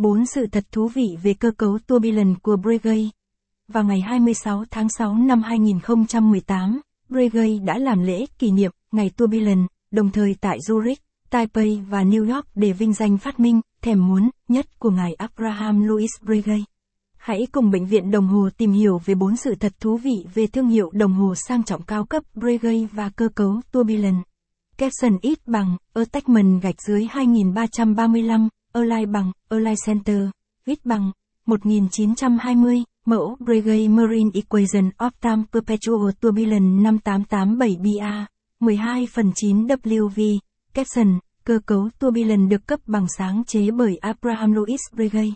4 sự thật thú vị về cơ cấu tourbillon của Breguet. Vào ngày 26 tháng 6 năm 2018, Breguet đã làm lễ kỷ niệm ngày tourbillon đồng thời tại Zurich, Taipei và New York để vinh danh phát minh, thèm muốn, nhất của ngài Abraham Louis Breguet. Hãy cùng Bệnh viện Đồng Hồ tìm hiểu về bốn sự thật thú vị về thương hiệu đồng hồ sang trọng cao cấp Breguet và cơ cấu tourbillon. Capson ít bằng, attachment gạch dưới 2335, Erlai bằng, Erlai Center, viết bằng, 1920, mẫu Breguet Marine Equation of Time Perpetual Turbulent 5887BA, 12 phần 9 WV, Capson, cơ cấu turbulent được cấp bằng sáng chế bởi Abraham Louis Breguet.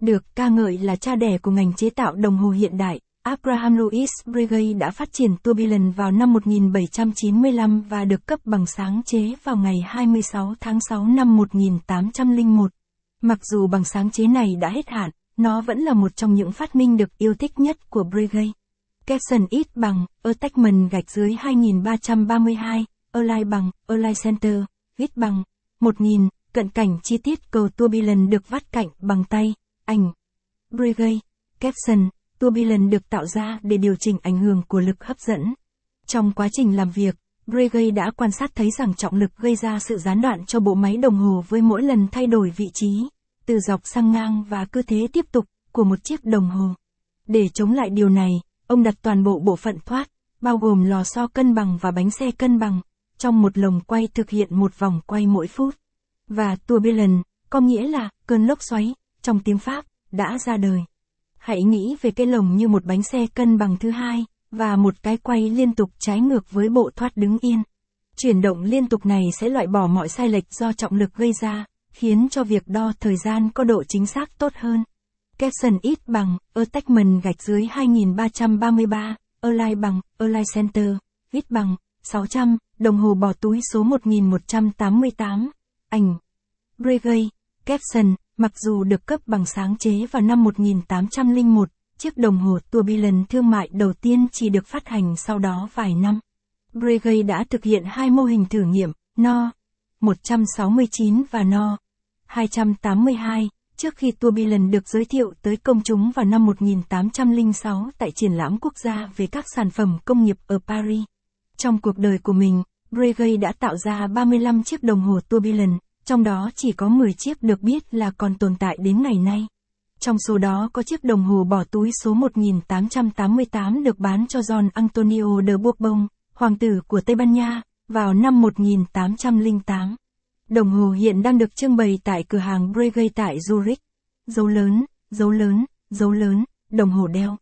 Được ca ngợi là cha đẻ của ngành chế tạo đồng hồ hiện đại, Abraham Louis Breguet đã phát triển turbulent vào năm 1795 và được cấp bằng sáng chế vào ngày 26 tháng 6 năm 1801. Mặc dù bằng sáng chế này đã hết hạn, nó vẫn là một trong những phát minh được yêu thích nhất của Breguet. Capson ít bằng, attachment gạch dưới 2332, Align bằng, Align Center, viết bằng, 1000, cận cảnh chi tiết cầu turbulent được vắt cạnh bằng tay, ảnh. Breguet, Capson, turbulent được tạo ra để điều chỉnh ảnh hưởng của lực hấp dẫn. Trong quá trình làm việc, Breguet đã quan sát thấy rằng trọng lực gây ra sự gián đoạn cho bộ máy đồng hồ với mỗi lần thay đổi vị trí, từ dọc sang ngang và cứ thế tiếp tục, của một chiếc đồng hồ. Để chống lại điều này, ông đặt toàn bộ bộ phận thoát, bao gồm lò xo cân bằng và bánh xe cân bằng, trong một lồng quay thực hiện một vòng quay mỗi phút. Và turbulence, có nghĩa là cơn lốc xoáy, trong tiếng Pháp, đã ra đời. Hãy nghĩ về cái lồng như một bánh xe cân bằng thứ hai, và một cái quay liên tục trái ngược với bộ thoát đứng yên. Chuyển động liên tục này sẽ loại bỏ mọi sai lệch do trọng lực gây ra, khiến cho việc đo thời gian có độ chính xác tốt hơn. Capson ít bằng, attachment gạch dưới 2333, Align bằng, Align Center, ít bằng, 600, đồng hồ bỏ túi số 1188, ảnh. Breguet, Capson, mặc dù được cấp bằng sáng chế vào năm 1801, chiếc đồng hồ tourbillon thương mại đầu tiên chỉ được phát hành sau đó vài năm. Breguet đã thực hiện hai mô hình thử nghiệm, No. 169 và No. 282, trước khi tourbillon được giới thiệu tới công chúng vào năm 1806 tại triển lãm quốc gia về các sản phẩm công nghiệp ở Paris. Trong cuộc đời của mình, Breguet đã tạo ra 35 chiếc đồng hồ tourbillon, trong đó chỉ có 10 chiếc được biết là còn tồn tại đến ngày nay. Trong số đó có chiếc đồng hồ bỏ túi số 1888 được bán cho John Antonio de Bourbon, hoàng tử của Tây Ban Nha, vào năm 1808. Đồng hồ hiện đang được trưng bày tại cửa hàng Breguet tại Zurich. Dấu lớn, dấu lớn, dấu lớn, đồng hồ đeo.